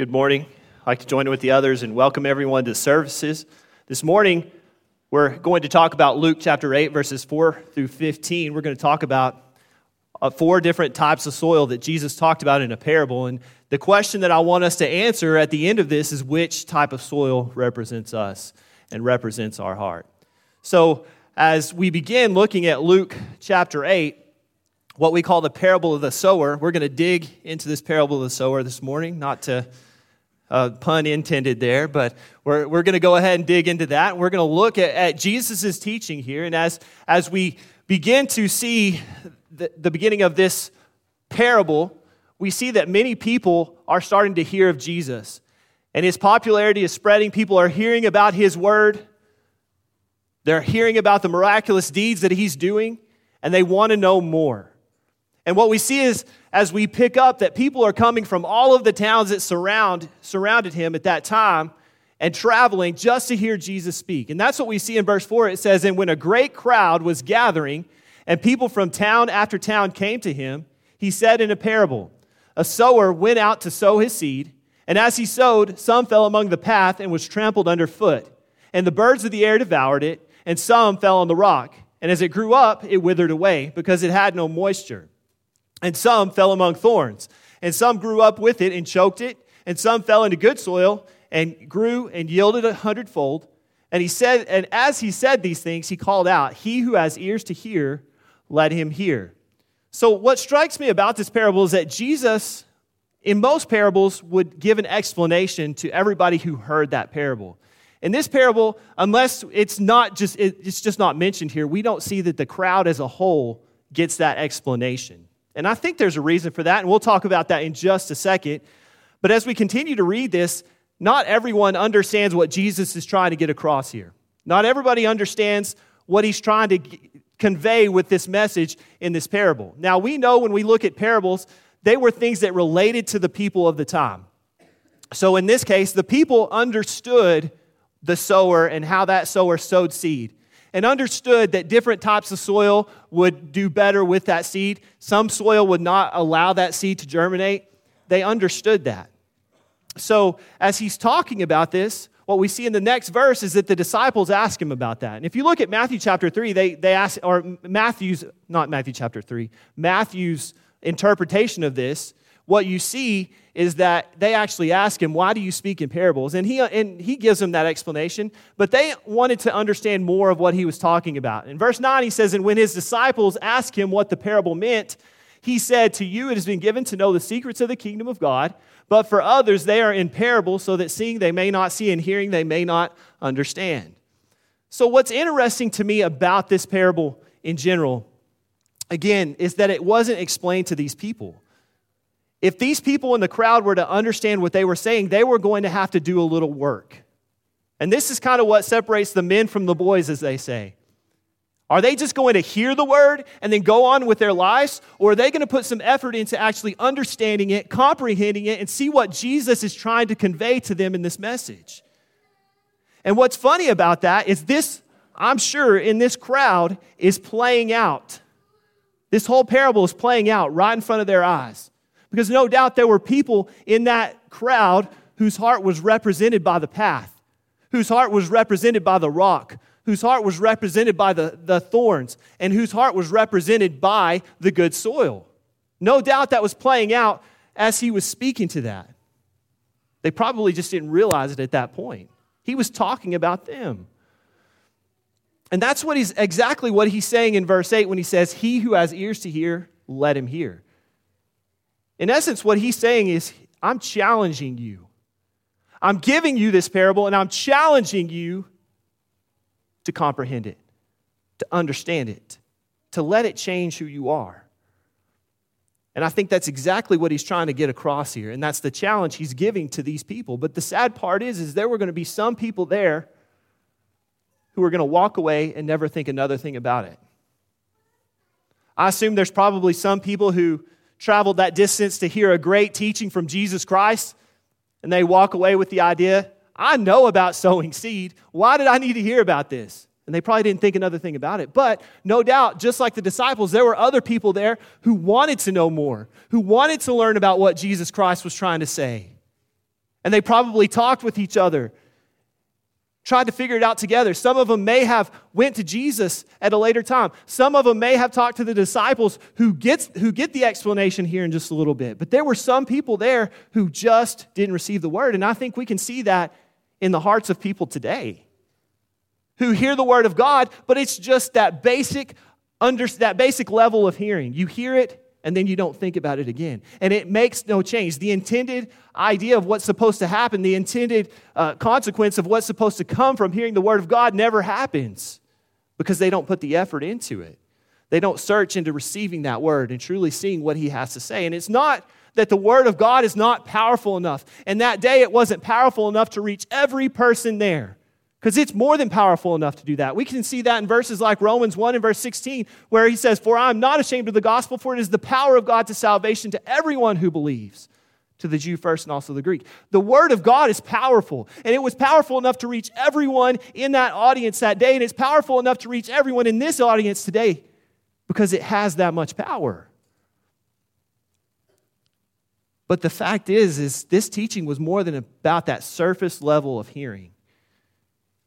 Good morning. I'd like to join with the others and welcome everyone to services. This morning, we're going to talk about Luke chapter 8, verses 4 through 15. We're going to talk about uh, four different types of soil that Jesus talked about in a parable. And the question that I want us to answer at the end of this is which type of soil represents us and represents our heart. So, as we begin looking at Luke chapter 8, what we call the parable of the sower, we're going to dig into this parable of the sower this morning, not to uh, pun intended there, but we're, we're going to go ahead and dig into that. We're going to look at, at Jesus' teaching here. And as, as we begin to see the, the beginning of this parable, we see that many people are starting to hear of Jesus. And his popularity is spreading. People are hearing about his word, they're hearing about the miraculous deeds that he's doing, and they want to know more. And what we see is as we pick up that people are coming from all of the towns that surround, surrounded him at that time and traveling just to hear Jesus speak. And that's what we see in verse 4. It says, And when a great crowd was gathering, and people from town after town came to him, he said in a parable, A sower went out to sow his seed, and as he sowed, some fell among the path and was trampled underfoot. And the birds of the air devoured it, and some fell on the rock. And as it grew up, it withered away, because it had no moisture. And some fell among thorns, and some grew up with it and choked it, and some fell into good soil and grew and yielded a hundredfold. And he said, and as he said these things, he called out, He who has ears to hear, let him hear. So, what strikes me about this parable is that Jesus, in most parables, would give an explanation to everybody who heard that parable. In this parable, unless it's not just it's just not mentioned here, we don't see that the crowd as a whole gets that explanation. And I think there's a reason for that, and we'll talk about that in just a second. But as we continue to read this, not everyone understands what Jesus is trying to get across here. Not everybody understands what he's trying to convey with this message in this parable. Now, we know when we look at parables, they were things that related to the people of the time. So, in this case, the people understood the sower and how that sower sowed seed and understood that different types of soil would do better with that seed. Some soil would not allow that seed to germinate. They understood that. So, as he's talking about this, what we see in the next verse is that the disciples ask him about that. And if you look at Matthew chapter 3, they, they ask, or Matthew's, not Matthew chapter 3, Matthew's interpretation of this, what you see is that they actually ask him, Why do you speak in parables? And he, and he gives them that explanation, but they wanted to understand more of what he was talking about. In verse 9, he says, And when his disciples asked him what the parable meant, he said, To you it has been given to know the secrets of the kingdom of God, but for others they are in parables, so that seeing they may not see, and hearing they may not understand. So, what's interesting to me about this parable in general, again, is that it wasn't explained to these people. If these people in the crowd were to understand what they were saying, they were going to have to do a little work. And this is kind of what separates the men from the boys, as they say. Are they just going to hear the word and then go on with their lives? Or are they going to put some effort into actually understanding it, comprehending it, and see what Jesus is trying to convey to them in this message? And what's funny about that is this, I'm sure, in this crowd is playing out. This whole parable is playing out right in front of their eyes. Because no doubt there were people in that crowd whose heart was represented by the path, whose heart was represented by the rock, whose heart was represented by the, the thorns, and whose heart was represented by the good soil. No doubt that was playing out as he was speaking to that. They probably just didn't realize it at that point. He was talking about them. And that's what he's exactly what he's saying in verse 8 when he says, He who has ears to hear, let him hear. In essence, what he's saying is, I'm challenging you. I'm giving you this parable and I'm challenging you to comprehend it, to understand it, to let it change who you are. And I think that's exactly what he's trying to get across here. And that's the challenge he's giving to these people. But the sad part is, is there were going to be some people there who are going to walk away and never think another thing about it. I assume there's probably some people who traveled that distance to hear a great teaching from Jesus Christ, and they walk away with the idea, I know about sowing seed. Why did I need to hear about this? And they probably didn't think another thing about it. But no doubt, just like the disciples, there were other people there who wanted to know more, who wanted to learn about what Jesus Christ was trying to say. And they probably talked with each other, tried to figure it out together. Some of them may have went to Jesus at a later time. Some of them may have talked to the disciples who, gets, who get the explanation here in just a little bit. But there were some people there who just didn't receive the word. And I think we can see that in the hearts of people today who hear the word of God, but it's just that basic, under, that basic level of hearing. You hear it, and then you don't think about it again. And it makes no change. The intended idea of what's supposed to happen, the intended uh, consequence of what's supposed to come from hearing the Word of God never happens because they don't put the effort into it. They don't search into receiving that Word and truly seeing what He has to say. And it's not that the Word of God is not powerful enough. And that day, it wasn't powerful enough to reach every person there because it's more than powerful enough to do that. We can see that in verses like Romans 1 and verse 16, where he says, For I am not ashamed of the gospel, for it is the power of God to salvation to everyone who believes, to the Jew first and also the Greek. The word of God is powerful, and it was powerful enough to reach everyone in that audience that day, and it's powerful enough to reach everyone in this audience today because it has that much power. But the fact is, is this teaching was more than about that surface level of hearing.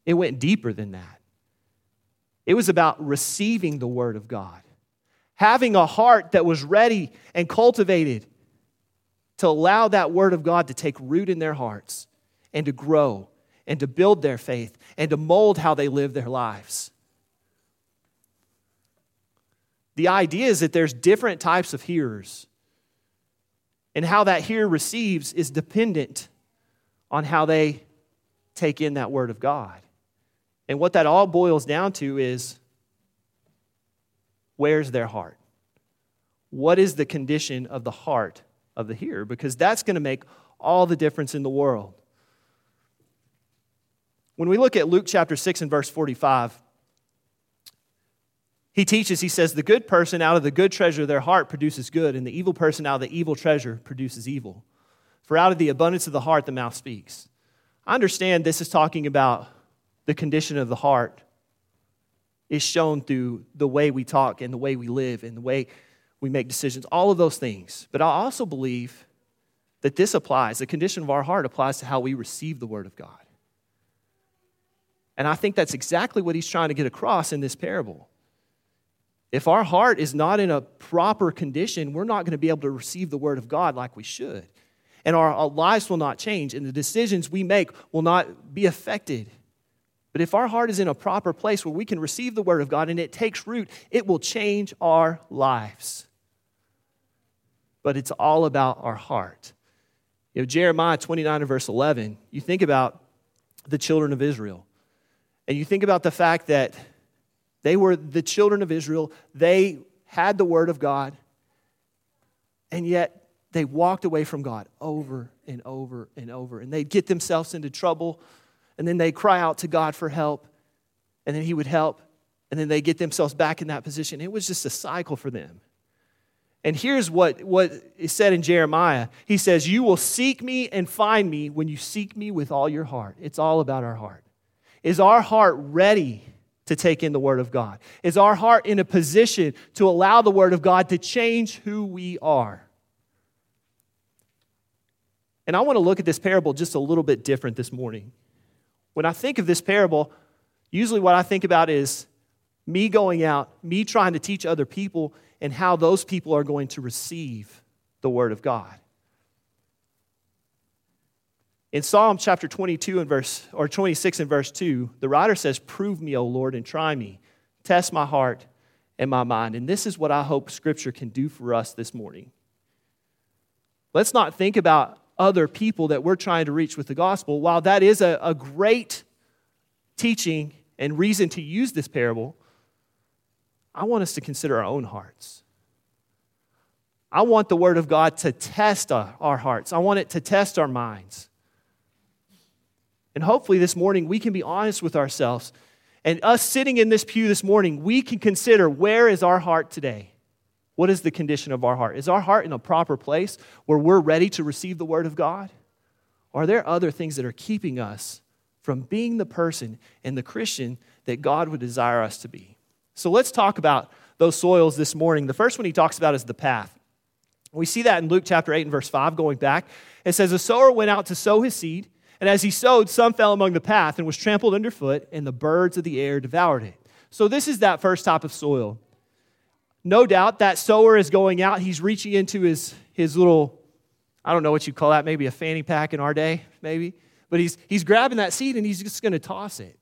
It went deeper than that. It was about receiving the Word of God, having a heart that was ready and cultivated to allow that Word of God to take root in their hearts and to grow and to build their faith and to mold how they live their lives. The idea is that there's different types of hearers, and how that hearer receives is dependent on how they take in that Word of God. And what that all boils down to is where's their heart? What is the condition of the heart of the hearer? Because that's going to make all the difference in the world. When we look at Luke chapter 6 and verse 45, he teaches, he says, the good person out of the good treasure of their heart produces good, and the evil person out of the evil treasure produces evil. For out of the abundance of the heart, the mouth speaks. I understand this is talking about the condition of the heart is shown through the way we talk and the way we live and the way we make decisions, all of those things. But I also believe that this applies, the condition of our heart applies to how we receive the Word of God. And I think that's exactly what he's trying to get across in this parable. If our heart is not in a proper condition, we're not going to be able to receive the Word of God like we should. And our, lives will not change, and the decisions we make will not be affected. But if our heart is in a proper place where we can receive the Word of God and it takes root, it will change our lives. But it's all about our heart. You know, Jeremiah 29 and verse 11, you think about the children of Israel. And you think about the fact that they were the children of Israel, they had the Word of God, and yet they walked away from God over and over and over. And they'd get themselves into trouble and then they cry out to God for help, and then He would help, and then they get themselves back in that position. It was just a cycle for them. And here's what, what is said in Jeremiah He says, You will seek me and find me when you seek me with all your heart. It's all about our heart. Is our heart ready to take in the Word of God? Is our heart in a position to allow the Word of God to change who we are? And I want to look at this parable just a little bit different this morning. When I think of this parable, usually what I think about is me going out, me trying to teach other people, and how those people are going to receive the Word of God. In Psalm chapter 22 and verse or 26 and verse 2, the writer says, "Prove me, O Lord, and try me. Test my heart and my mind." And this is what I hope scripture can do for us this morning. Let's not think about other people that we're trying to reach with the gospel, while that is a, a great teaching and reason to use this parable, I want us to consider our own hearts. I want the Word of God to test our hearts, I want it to test our minds. And hopefully, this morning, we can be honest with ourselves. And us sitting in this pew this morning, we can consider where is our heart today? What is the condition of our heart? Is our heart in a proper place where we're ready to receive the Word of God? Or are there other things that are keeping us from being the person and the Christian that God would desire us to be? So let's talk about those soils this morning. The first one he talks about is the path. We see that in Luke chapter 8 and verse 5, going back. It says, A sower went out to sow his seed, and as he sowed, some fell among the path and was trampled underfoot, and the birds of the air devoured it. So, this is that first type of soil. No doubt that sower is going out, he's reaching into his, his little, I don't know what you call that, maybe a fanny pack in our day, maybe. But he's, he's grabbing that seed and he's just going to toss it.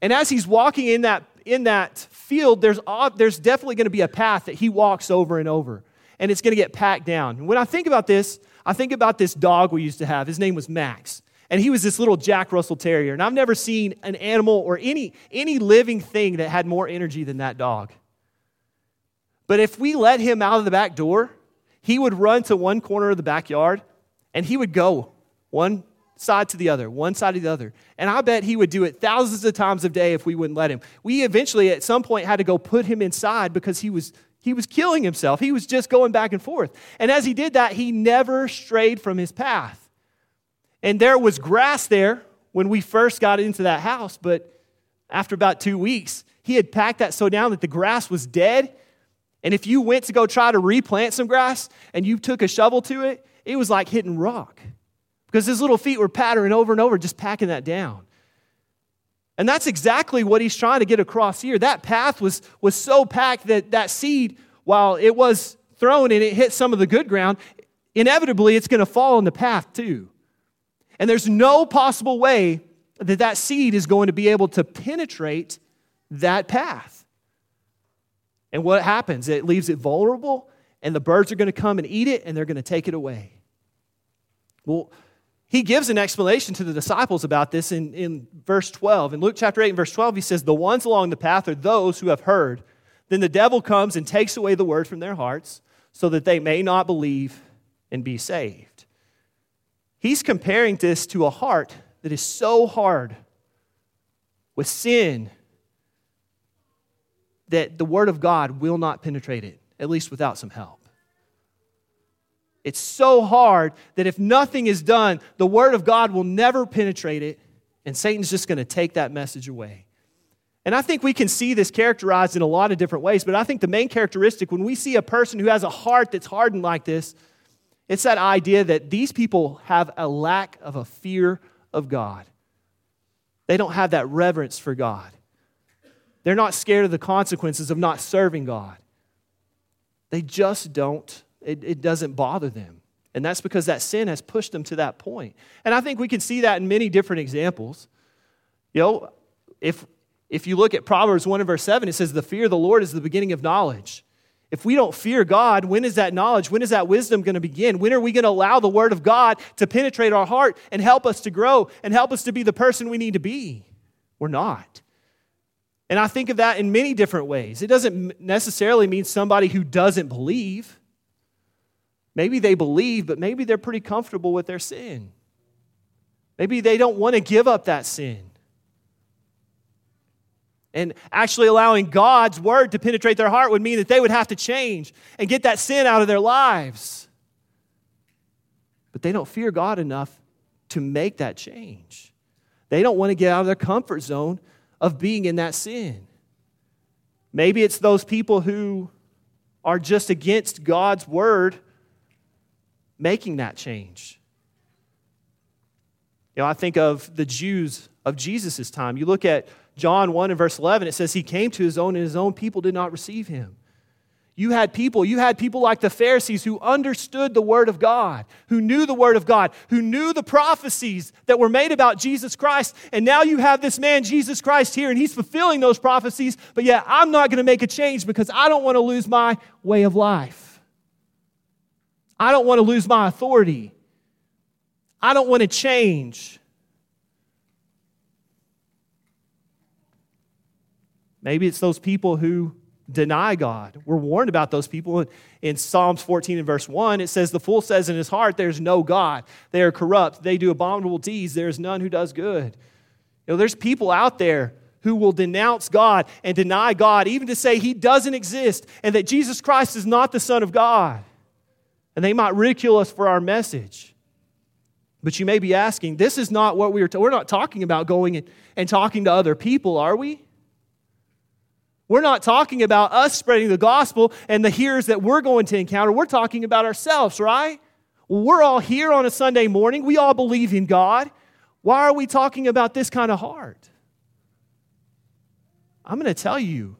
And as he's walking in that, in that field, there's, there's definitely going to be a path that he walks over and over and it's going to get packed down. When I think about this, I think about this dog we used to have. His name was Max. And he was this little Jack Russell Terrier. And I've never seen an animal or any, any living thing that had more energy than that dog. But if we let him out of the back door, he would run to one corner of the backyard and he would go one side to the other, one side to the other. And I bet he would do it thousands of times a day if we wouldn't let him. We eventually, at some point, had to go put him inside because he was he was killing himself. He was just going back and forth. And as he did that, he never strayed from his path. And there was grass there when we first got into that house, but after about two weeks, he had packed that so down that the grass was dead. And if you went to go try to replant some grass and you took a shovel to it, it was like hitting rock because his little feet were pattering over and over, just packing that down. And that's exactly what he's trying to get across here. That path was, was so packed that that seed, while it was thrown and it hit some of the good ground, inevitably it's going to fall in the path too. And there's no possible way that that seed is going to be able to penetrate that path. And what happens? It leaves it vulnerable, and the birds are going to come and eat it, and they're going to take it away. Well, he gives an explanation to the disciples about this in, in verse 12. In Luke chapter 8 and verse 12, he says, The ones along the path are those who have heard. Then the devil comes and takes away the word from their hearts so that they may not believe and be saved. He's comparing this to a heart that is so hard with sin that the word of God will not penetrate it, at least without some help. It's so hard that if nothing is done, the Word of God will never penetrate it, and Satan's just going to take that message away. And I think we can see this characterized in a lot of different ways, but I think the main characteristic when we see a person who has a heart that's hardened like this, it's that idea that these people have a lack of a fear of God. They don't have that reverence for God. They're not scared of the consequences of not serving God. They just don't it, it doesn't bother them. And that's because that sin has pushed them to that point. And I think we can see that in many different examples. You know, if, if you look at Proverbs 1 and verse 7, it says, The fear of the Lord is the beginning of knowledge. If we don't fear God, when is that knowledge? When is that wisdom going to begin? When are we going to allow the Word of God to penetrate our heart and help us to grow and help us to be the person we need to be? We're not. And I think of that in many different ways. It doesn't necessarily mean somebody who doesn't believe. Maybe they believe, but maybe they're pretty comfortable with their sin. Maybe they don't want to give up that sin. And actually allowing God's word to penetrate their heart would mean that they would have to change and get that sin out of their lives. But they don't fear God enough to make that change. They don't want to get out of their comfort zone of being in that sin. Maybe it's those people who are just against God's word making that change. You know, I think of the Jews of Jesus' time. You look at John 1 and verse 11, it says, He came to his own, and his own people did not receive him. You had people, you had people like the Pharisees who understood the Word of God, who knew the Word of God, who knew the prophecies that were made about Jesus Christ. And now you have this man, Jesus Christ, here, and he's fulfilling those prophecies. But yet, I'm not going to make a change because I don't want to lose my way of life. I don't want to lose my authority. I don't want to change. Maybe it's those people who deny God. We're warned about those people in Psalms 14 and verse 1. It says, The fool says in his heart, There's no God. They are corrupt. They do abominable deeds. There is none who does good. You know, there's people out there who will denounce God and deny God, even to say he doesn't exist and that Jesus Christ is not the Son of God and they might ridicule us for our message. But you may be asking, this is not what we are, t- we're not talking about going and, and talking to other people, are we? We're not talking about us spreading the gospel and the hearers that we're going to encounter. We're talking about ourselves, right? We're all here on a Sunday morning. We all believe in God. Why are we talking about this kind of heart? I'm going to tell you,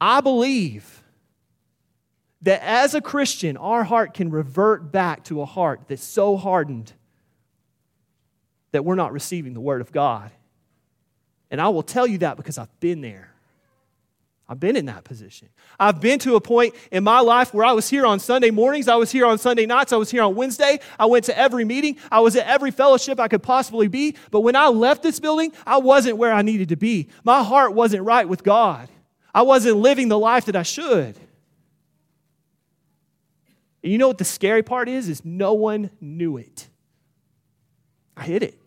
I believe that as a Christian, our heart can revert back to a heart that's so hardened that we're not receiving the Word of God. And I will tell you that because I've been there. I've been in that position. I've been to a point in my life where I was here on Sunday mornings, I was here on Sunday nights, I was here on Wednesday, I went to every meeting, I was at every fellowship I could possibly be. But when I left this building, I wasn't where I needed to be. My heart wasn't right with God, I wasn't living the life that I should. And you know what the scary part is? Is no one knew it. I hid it.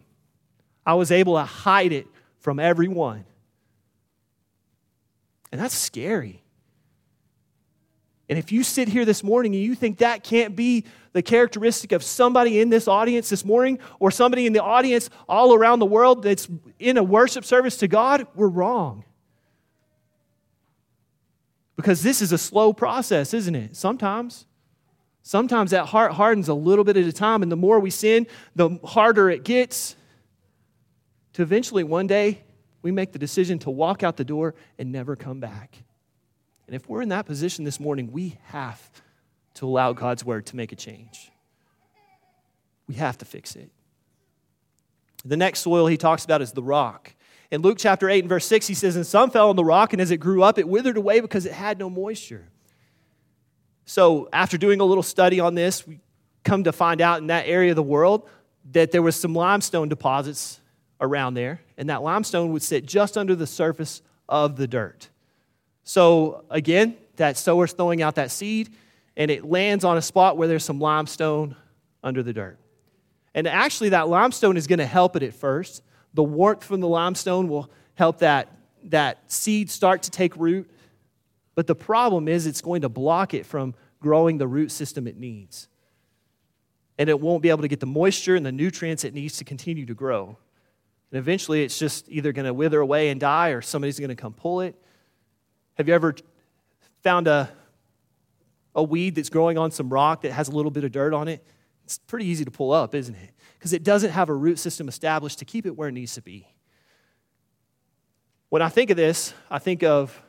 I was able to hide it from everyone. And that's scary. And if you sit here this morning and you think that can't be the characteristic of somebody in this audience this morning or somebody in the audience all around the world that's in a worship service to God, we're wrong. Because this is a slow process, isn't it? Sometimes. Sometimes that heart hardens a little bit at a time, and the more we sin, the harder it gets. To eventually one day we make the decision to walk out the door and never come back. And if we're in that position this morning, we have to allow God's word to make a change. We have to fix it. The next soil he talks about is the rock. In Luke chapter 8 and verse 6, he says, And some fell on the rock, and as it grew up, it withered away because it had no moisture. So, after doing a little study on this, we come to find out in that area of the world that there was some limestone deposits around there, and that limestone would sit just under the surface of the dirt. So, again, that sower's throwing out that seed, and it lands on a spot where there's some limestone under the dirt. And actually, that limestone is going to help it at first. The warmth from the limestone will help that, that seed start to take root. But the problem is, it's going to block it from growing the root system it needs. And it won't be able to get the moisture and the nutrients it needs to continue to grow. And eventually it's just either going to wither away and die or somebody's going to come pull it. Have you ever found a, a weed that's growing on some rock that has a little bit of dirt on it? It's pretty easy to pull up, isn't it? Because it doesn't have a root system established to keep it where it needs to be. When I think of this, I think of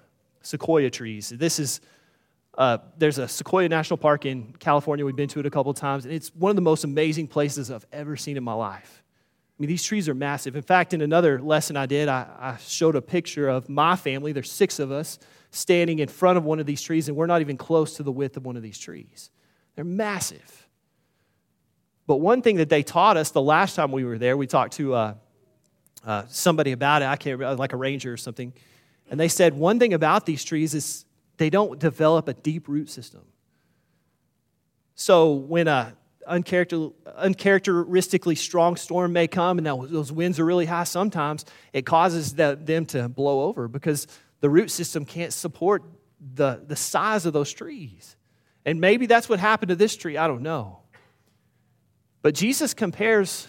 sequoia trees. This is uh, there's a Sequoia National Park in California. We've been to it a couple of times, and it's one of the most amazing places I've ever seen in my life. I mean, these trees are massive. In fact, in another lesson I did, I, I, showed a picture of my family. There's six of us standing in front of one of these trees, and we're not even close to the width of one of these trees. They're massive. But one thing that they taught us the last time we were there, we talked to uh, uh, somebody about it. I can't remember, like a ranger or something. And they said one thing about these trees is they don't develop a deep root system. So when a uncharacter, uncharacteristically strong storm may come and those winds are really high sometimes, it causes the, them to blow over because the root system can't support the, the size of those trees. And maybe that's what happened to this tree. I don't know. But Jesus compares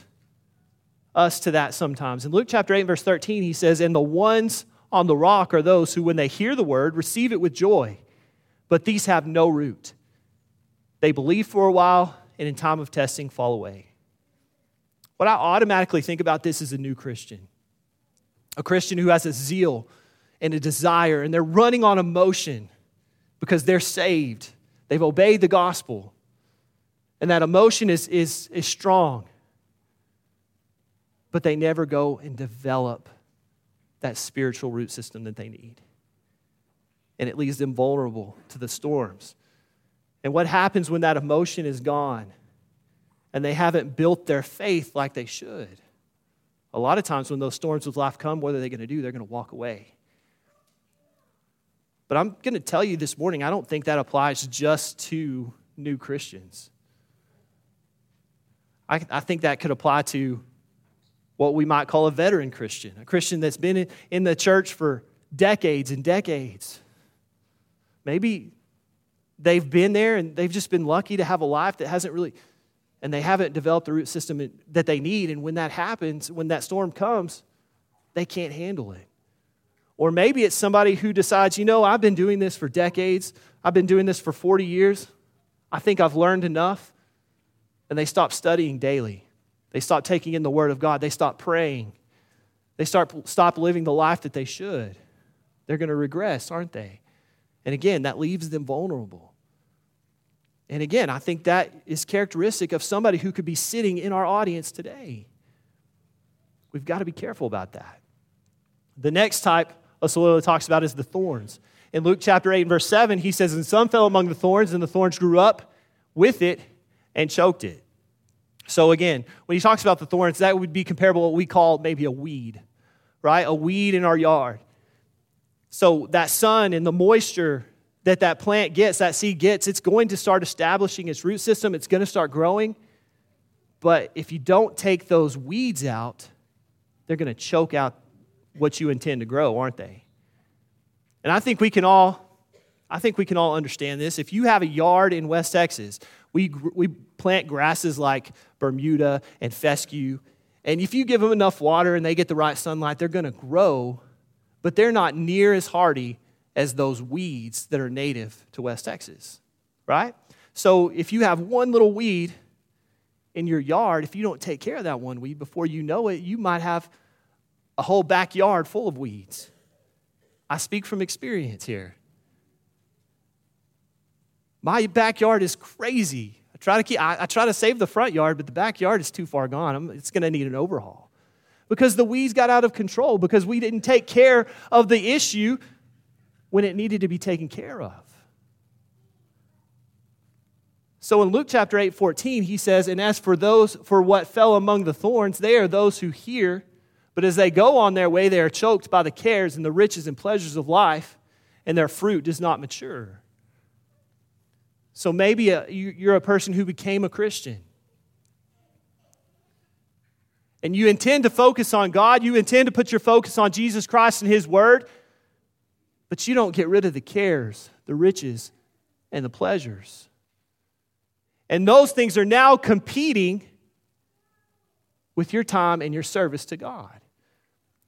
us to that sometimes. In Luke chapter 8, verse 13, he says, And the ones on the rock are those who, when they hear the word, receive it with joy, but these have no root. They believe for a while and in time of testing fall away. What I automatically think about this is a new Christian, a Christian who has a zeal and a desire, and they're running on emotion because they're saved. They've obeyed the gospel, and that emotion is, is, is strong. But they never go and develop that spiritual root system that they need. And it leaves them vulnerable to the storms and what happens when that emotion is gone and they haven't built their faith like they should? A lot of times when those storms of life come, what are they going to do? They're going to walk away. But I'm going to tell you this morning, I don't think that applies just to new Christians. I, I think that could apply to what we might call a veteran Christian, a Christian that's been in, in the church for decades and decades. Maybe they've been there and they've just been lucky to have a life that hasn't really, and they haven't developed the root system that they need. And when that happens, when that storm comes, they can't handle it. Or maybe it's somebody who decides, you know, I've been doing this for decades, I've been doing this for 40 years, I think I've learned enough. And they stop studying daily. They stop taking in the Word of God. They stop praying. They start, stop living the life that they should. They're going to regress, aren't they? And again, that leaves them vulnerable. And again, I think that is characteristic of somebody who could be sitting in our audience today. We've got to be careful about that. The next type of soil it talks about is the thorns. In Luke chapter 8 and verse 7, he says, And some fell among the thorns, and the thorns grew up with it and choked it. So again, when he talks about the thorns, that would be comparable to what we call maybe a weed, right? A weed in our yard. So that sun and the moisture that that plant gets, that seed gets, it's going to start establishing its root system. It's going to start growing. But if you don't take those weeds out, they're going to choke out what you intend to grow, aren't they? And I think we can all I think we can all understand this. If you have a yard in West Texas, we, we plant grasses like Bermuda and fescue, and if you give them enough water and they get the right sunlight, they're going to grow, but they're not near as hardy as those weeds that are native to West Texas, right? So if you have one little weed in your yard, if you don't take care of that one weed before you know it, you might have a whole backyard full of weeds. I speak from experience here. My backyard is crazy. I try to keep I, I try to save the front yard, but the backyard is too far gone. I'm, it's going to need an overhaul. Because the weeds got out of control because we didn't take care of the issue when it needed to be taken care of. So in Luke chapter 8, 14, he says, And as for those for what fell among the thorns, they are those who hear, but as they go on their way, they are choked by the cares and the riches and pleasures of life, and their fruit does not mature. So maybe uh, a, you're a person who became a Christian. And you intend to focus on God, you intend to put your focus on Jesus Christ and His Word, but you don't get rid of the cares, the riches, and the pleasures. And those things are now competing with your time and your service to God.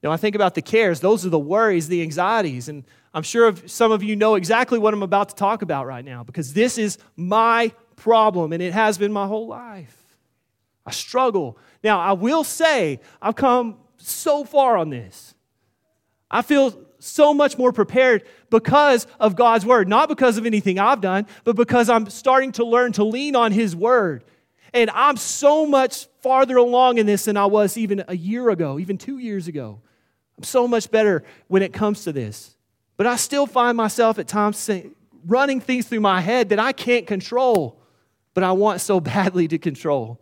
You know, I think about the cares, those are the worries, the anxieties, and I'm sure some of you know exactly what I'm about to talk about right now because this is my problem and it has been my whole life. I struggle. Now, I will say I've come so far on this. I feel so much more prepared because of God's word, not because of anything I've done, but because I'm starting to learn to lean on His word. And I'm so much farther along in this than I was even a year ago, even two years ago. I'm so much better when it comes to this. But I still find myself at times running things through my head that I can't control, but I want so badly to control.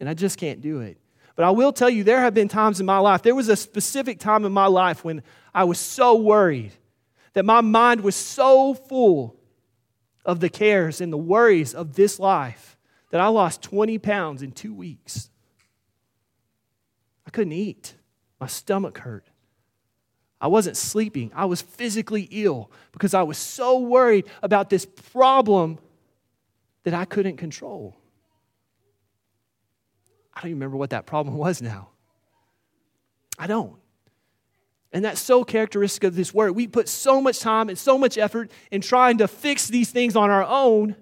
And I just can't do it. But I will tell you, there have been times in my life, there was a specific time in my life when I was so worried that my mind was so full of the cares and the worries of this life that I lost 20 pounds in two weeks. I couldn't eat, my stomach hurt. I wasn't sleeping. I was physically ill because I was so worried about this problem that I couldn't control. I don't even remember what that problem was now. I don't. And that's so characteristic of this word. We put so much time and so much effort in trying to fix these things on our own.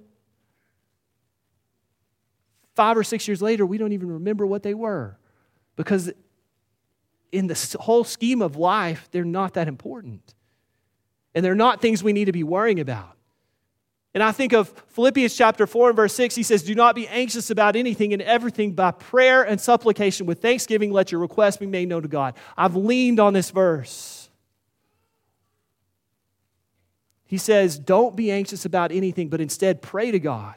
Five or six years later, we don't even remember what they were because in the whole scheme of life, they're not that important. And they're not things we need to be worrying about. And I think of Philippians chapter 4 and verse 6. He says, Do not be anxious about anything and everything by prayer and supplication. With thanksgiving, let your requests be made known to God. I've leaned on this verse. He says, Don't be anxious about anything, but instead pray to God.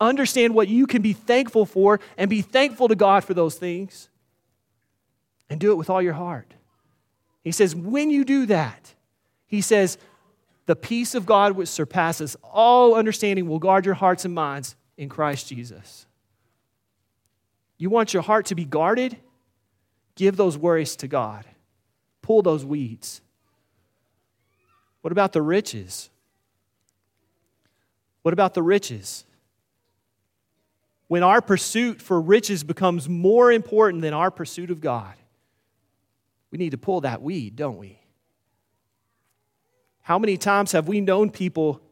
Understand what you can be thankful for and be thankful to God for those things and do it with all your heart. He says, when you do that, he says, the peace of God which surpasses all understanding will guard your hearts and minds in Christ Jesus. You want your heart to be guarded? Give those worries to God. Pull those weeds. What about the riches? What about the riches? When our pursuit for riches becomes more important than our pursuit of God, we need to pull that weed, don't we? How many times have we known people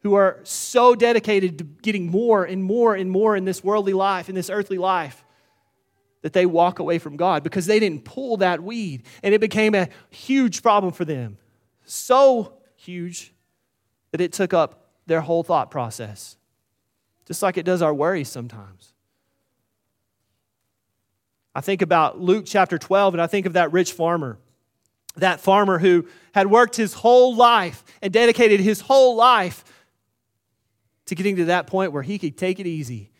who are so dedicated to getting more and more and more in this worldly life, in this earthly life, that they walk away from God because they didn't pull that weed and it became a huge problem for them. So huge that it took up their whole thought process, just like it does our worries sometimes. I think about Luke chapter 12 and I think of that rich farmer. That farmer who had worked his whole life and dedicated his whole life to getting to that point where he could take it easy.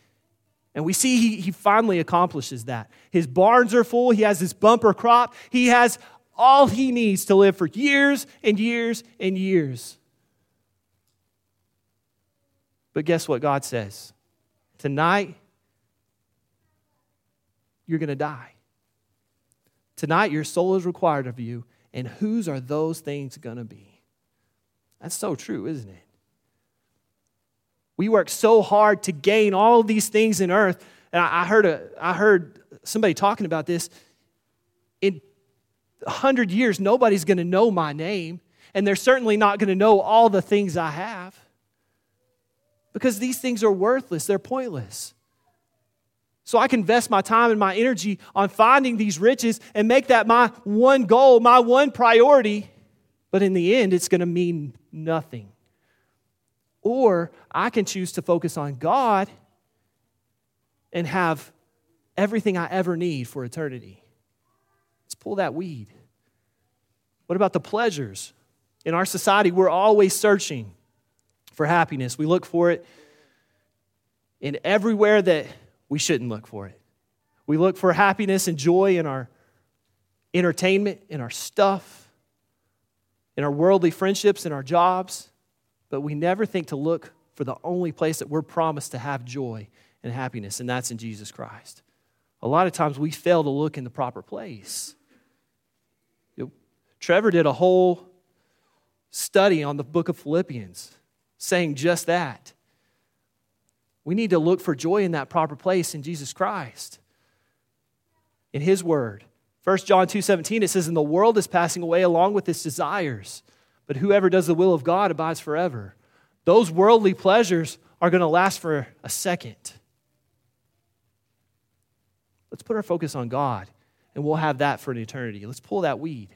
And we see he, he finally accomplishes that. His barns are full, he has his bumper crop, he has all he needs to live for years and years and years. But guess what God says? Tonight, you're going to die. Tonight, your soul is required of you, and whose are those things going to be? That's so true, isn't it? We work so hard to gain all these things in earth. And I heard, a, I heard somebody talking about this. In 100 years, nobody's going to know my name, and they're certainly not going to know all the things I have because these things are worthless, they're pointless. So I can invest my time and my energy on finding these riches and make that my one goal, my one priority, but in the end, it's going to mean nothing. Or I can choose to focus on God and have everything I ever need for eternity. Let's pull that weed. What about the pleasures? In our society, we're always searching for happiness. We look for it in everywhere that we shouldn't look for it. We look for happiness and joy in our entertainment, in our stuff, in our worldly friendships, in our jobs but we never think to look for the only place that we're promised to have joy and happiness, and that's in Jesus Christ. A lot of times we fail to look in the proper place. You know, Trevor did a whole study on the book of Philippians saying just that. We need to look for joy in that proper place in Jesus Christ, in His Word. 1 John 2 17, it says, And the world is passing away along with its desires but whoever does the will of God abides forever. Those worldly pleasures are going to last for a second. Let's put our focus on God, and we'll have that for an eternity. Let's pull that weed.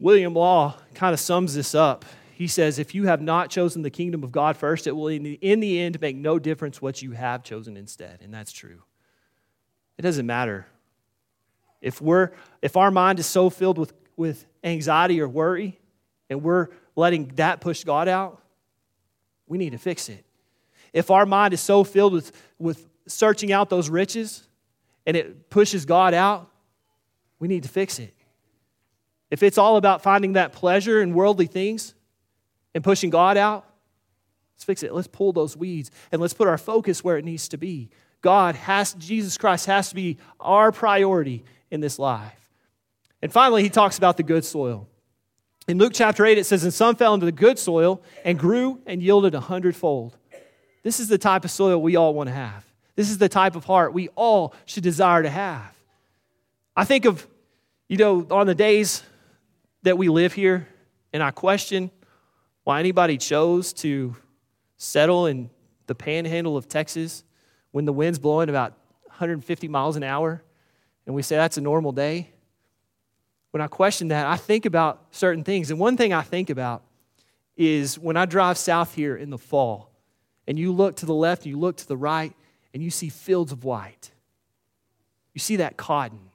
William Law kind of sums this up. He says, If you have not chosen the kingdom of God first, it will in the, in the end make no difference what you have chosen instead. And that's true. It doesn't matter. If, we're, if our mind is so filled with with anxiety or worry and we're letting that push God out, we need to fix it. If our mind is so filled with, with searching out those riches and it pushes God out, we need to fix it. If it's all about finding that pleasure in worldly things and pushing God out, let's fix it. Let's pull those weeds and let's put our focus where it needs to be. God has, Jesus Christ has to be our priority in this life. And finally, he talks about the good soil. In Luke chapter 8, it says, And some fell into the good soil and grew and yielded a hundredfold. This is the type of soil we all want to have. This is the type of heart we all should desire to have. I think of, you know, on the days that we live here, and I question why anybody chose to settle in the panhandle of Texas when the wind's blowing about 150 miles an hour, and we say that's a normal day when I question that, I think about certain things. And one thing I think about is when I drive south here in the fall, and you look to the left, you look to the right, and you see fields of white. You see that cotton.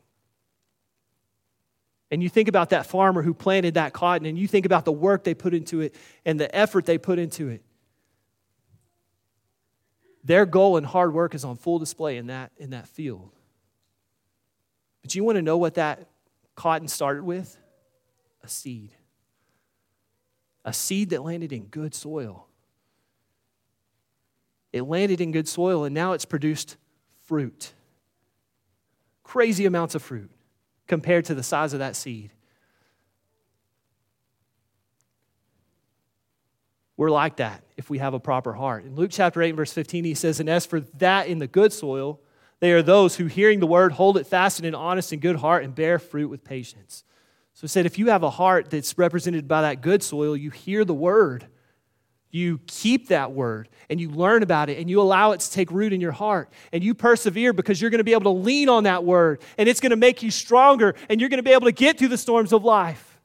And you think about that farmer who planted that cotton, and you think about the work they put into it and the effort they put into it. Their goal and hard work is on full display in that, in that field. But you want to know what that cotton started with? A seed. A seed that landed in good soil. It landed in good soil and now it's produced fruit. Crazy amounts of fruit compared to the size of that seed. We're like that if we have a proper heart. In Luke chapter 8, verse 15, he says, And as for that in the good soil, they are those who, hearing the word, hold it fast in an honest and good heart and bear fruit with patience. So he said, if you have a heart that's represented by that good soil, you hear the word, you keep that word, and you learn about it, and you allow it to take root in your heart, and you persevere because you're going to be able to lean on that word, and it's going to make you stronger, and you're going to be able to get through the storms of life.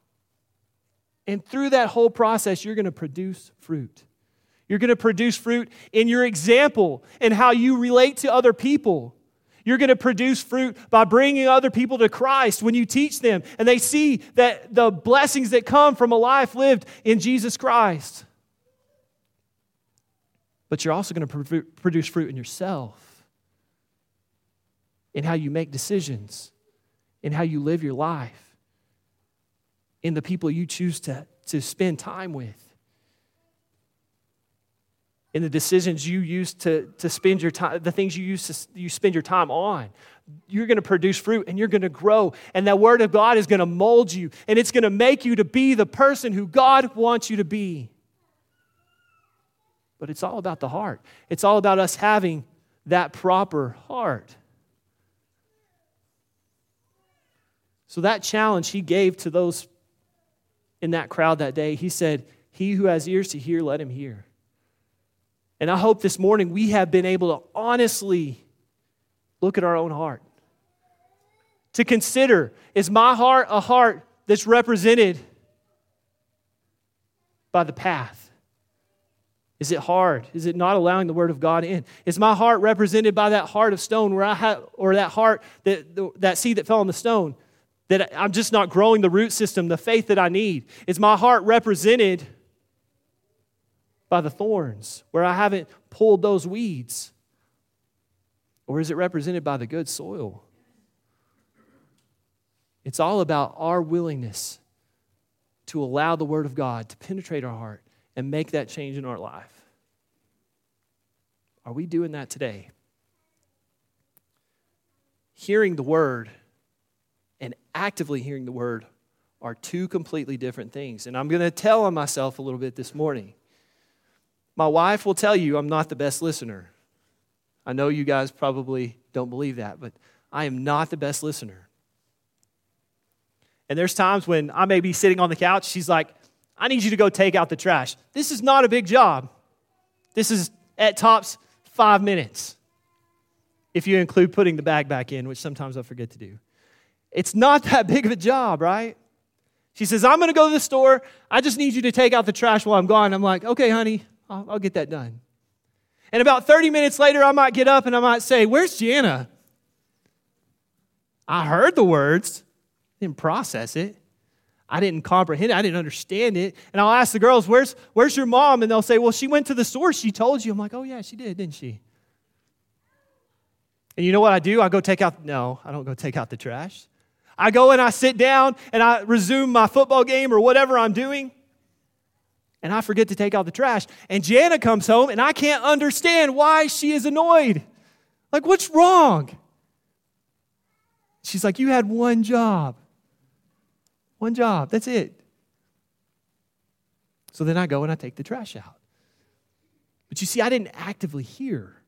And through that whole process, you're going to produce fruit. You're going to produce fruit in your example and how you relate to other people. You're going to produce fruit by bringing other people to Christ when you teach them and they see that the blessings that come from a life lived in Jesus Christ. But you're also going to produce fruit in yourself, in how you make decisions, in how you live your life, in the people you choose to, to spend time with in the decisions you use to, to spend your time, the things you use to you spend your time on. You're going to produce fruit and you're going to grow. And that word of God is going to mold you and it's going to make you to be the person who God wants you to be. But it's all about the heart. It's all about us having that proper heart. So, that challenge he gave to those in that crowd that day, he said, He who has ears to hear, let him hear. And I hope this morning we have been able to honestly look at our own heart. To consider is my heart a heart that's represented by the path? Is it hard? Is it not allowing the word of God in? Is my heart represented by that heart of stone where I have or that heart that that seed that fell on the stone that I'm just not growing the root system, the faith that I need? Is my heart represented by the thorns, where I haven't pulled those weeds? Or is it represented by the good soil? It's all about our willingness to allow the Word of God to penetrate our heart and make that change in our life. Are we doing that today? Hearing the Word and actively hearing the Word are two completely different things. And I'm going to tell on myself a little bit this morning. My wife will tell you I'm not the best listener. I know you guys probably don't believe that, but I am not the best listener. And there's times when I may be sitting on the couch, she's like, I need you to go take out the trash. This is not a big job. This is at tops five minutes, if you include putting the bag back in, which sometimes I forget to do. It's not that big of a job, right? She says, I'm going to go to the store. I just need you to take out the trash while I'm gone. I'm like, okay, honey, I'll, I'll get that done. And about 30 minutes later, I might get up and I might say, Where's Jana? I heard the words, didn't process it. I didn't comprehend it. I didn't understand it. And I'll ask the girls, where's, where's your mom? And they'll say, Well, she went to the store. She told you. I'm like, Oh, yeah, she did, didn't she? And you know what I do? I go take out, no, I don't go take out the trash. I go and I sit down and I resume my football game or whatever I'm doing and I forget to take out the trash. And Jana comes home and I can't understand why she is annoyed. Like, what's wrong? She's like, You had one job. One job. That's it. So then I go and I take the trash out. But you see, I didn't actively hear.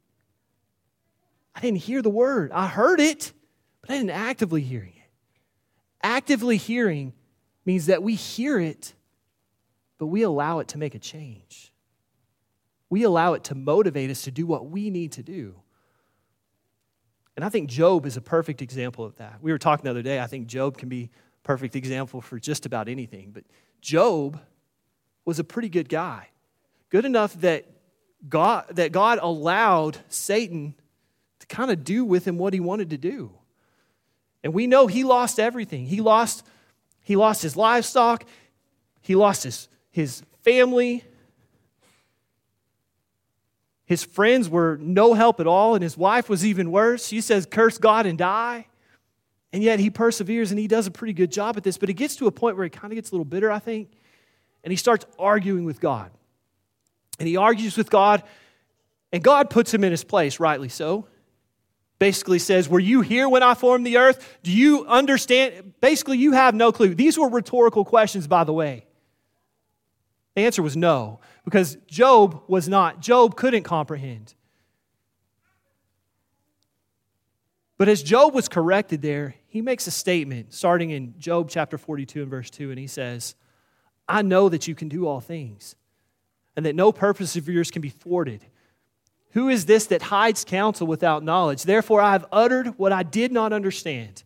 I didn't hear the word. I heard it, but I didn't actively hearing it. Actively hearing means that we hear it but we allow it to make a change. We allow it to motivate us to do what we need to do. And I think Job is a perfect example of that. We were talking the other day, I think Job can be perfect example for just about anything. But Job was a pretty good guy. Good enough that God, that God allowed Satan to kind of do with him what he wanted to do. And we know he lost everything. He lost, he lost his livestock, he lost his his family, his friends were no help at all, and his wife was even worse. She says, Curse God and die. And yet he perseveres and he does a pretty good job at this, but it gets to a point where he kind of gets a little bitter, I think, and he starts arguing with God. And he argues with God, and God puts him in his place, rightly so. Basically says, Were you here when I formed the earth? Do you understand? Basically, you have no clue. These were rhetorical questions, by the way. The answer was no, because Job was not. Job couldn't comprehend. But as Job was corrected there, he makes a statement starting in Job chapter 42 and verse 2, and he says, I know that you can do all things, and that no purpose of yours can be thwarted. Who is this that hides counsel without knowledge? Therefore, I have uttered what I did not understand,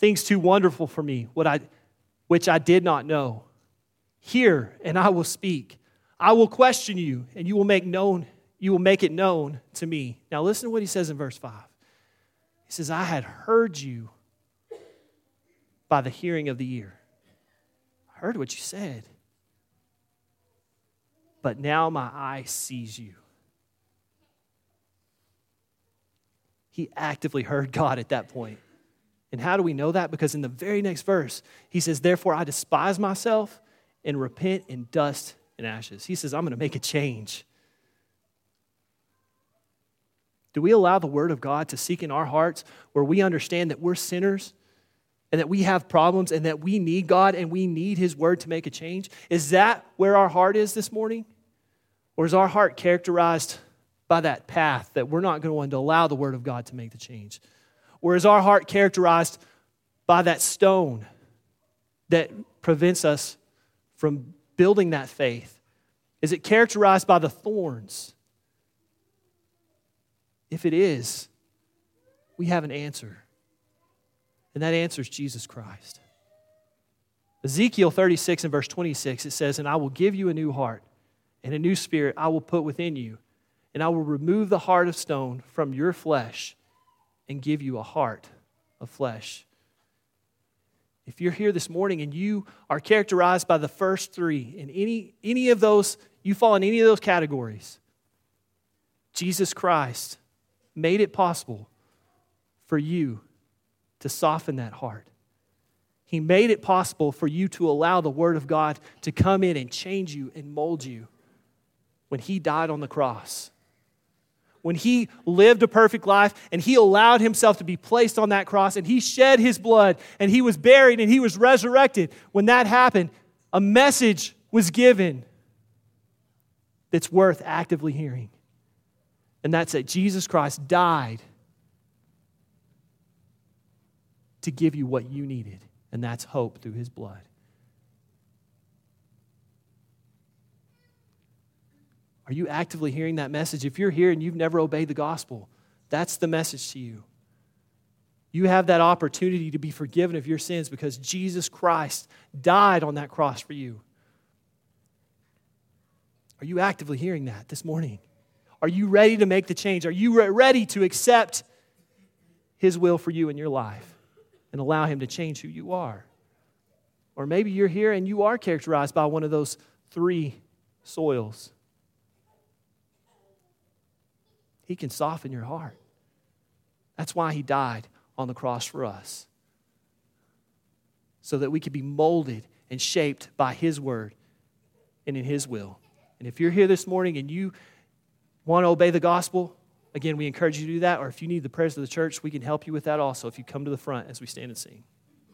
things too wonderful for me, what I, which I did not know. Hear, and I will speak. I will question you, and you will make known, you will make it known to me. Now listen to what he says in verse 5. He says, I had heard you by the hearing of the ear. I heard what you said. But now my eye sees you. He actively heard God at that point. And how do we know that? Because in the very next verse, he says, Therefore I despise myself and repent in dust and ashes. He says, I'm going to make a change. Do we allow the Word of God to seek in our hearts where we understand that we're sinners and that we have problems and that we need God and we need His Word to make a change? Is that where our heart is this morning? Or is our heart characterized by that path that we're not going to allow the Word of God to make the change? Or is our heart characterized by that stone that prevents us from building that faith? Is it characterized by the thorns? If it is, we have an answer. And that answer is Jesus Christ. Ezekiel 36 and verse 26, it says, And I will give you a new heart, and a new spirit I will put within you, and I will remove the heart of stone from your flesh and give you a heart of flesh. If you're here this morning and you are characterized by the first three, in any, any of those, you fall in any of those categories, Jesus Christ made it possible for you to soften that heart. He made it possible for you to allow the Word of God to come in and change you and mold you when He died on the cross when he lived a perfect life and he allowed himself to be placed on that cross and he shed his blood and he was buried and he was resurrected, when that happened, a message was given that's worth actively hearing. And that's that Jesus Christ died to give you what you needed, and that's hope through his blood. Are you actively hearing that message? If you're here and you've never obeyed the gospel, that's the message to you. You have that opportunity to be forgiven of your sins because Jesus Christ died on that cross for you. Are you actively hearing that this morning? Are you ready to make the change? Are you ready to accept His will for you in your life and allow Him to change who you are? Or maybe you're here and you are characterized by one of those three soils. He can soften your heart. That's why He died on the cross for us, so that we could be molded and shaped by His word and in His will. And if you're here this morning and you want to obey the gospel, again, we encourage you to do that. Or if you need the prayers of the church, we can help you with that also if you come to the front as we stand and sing.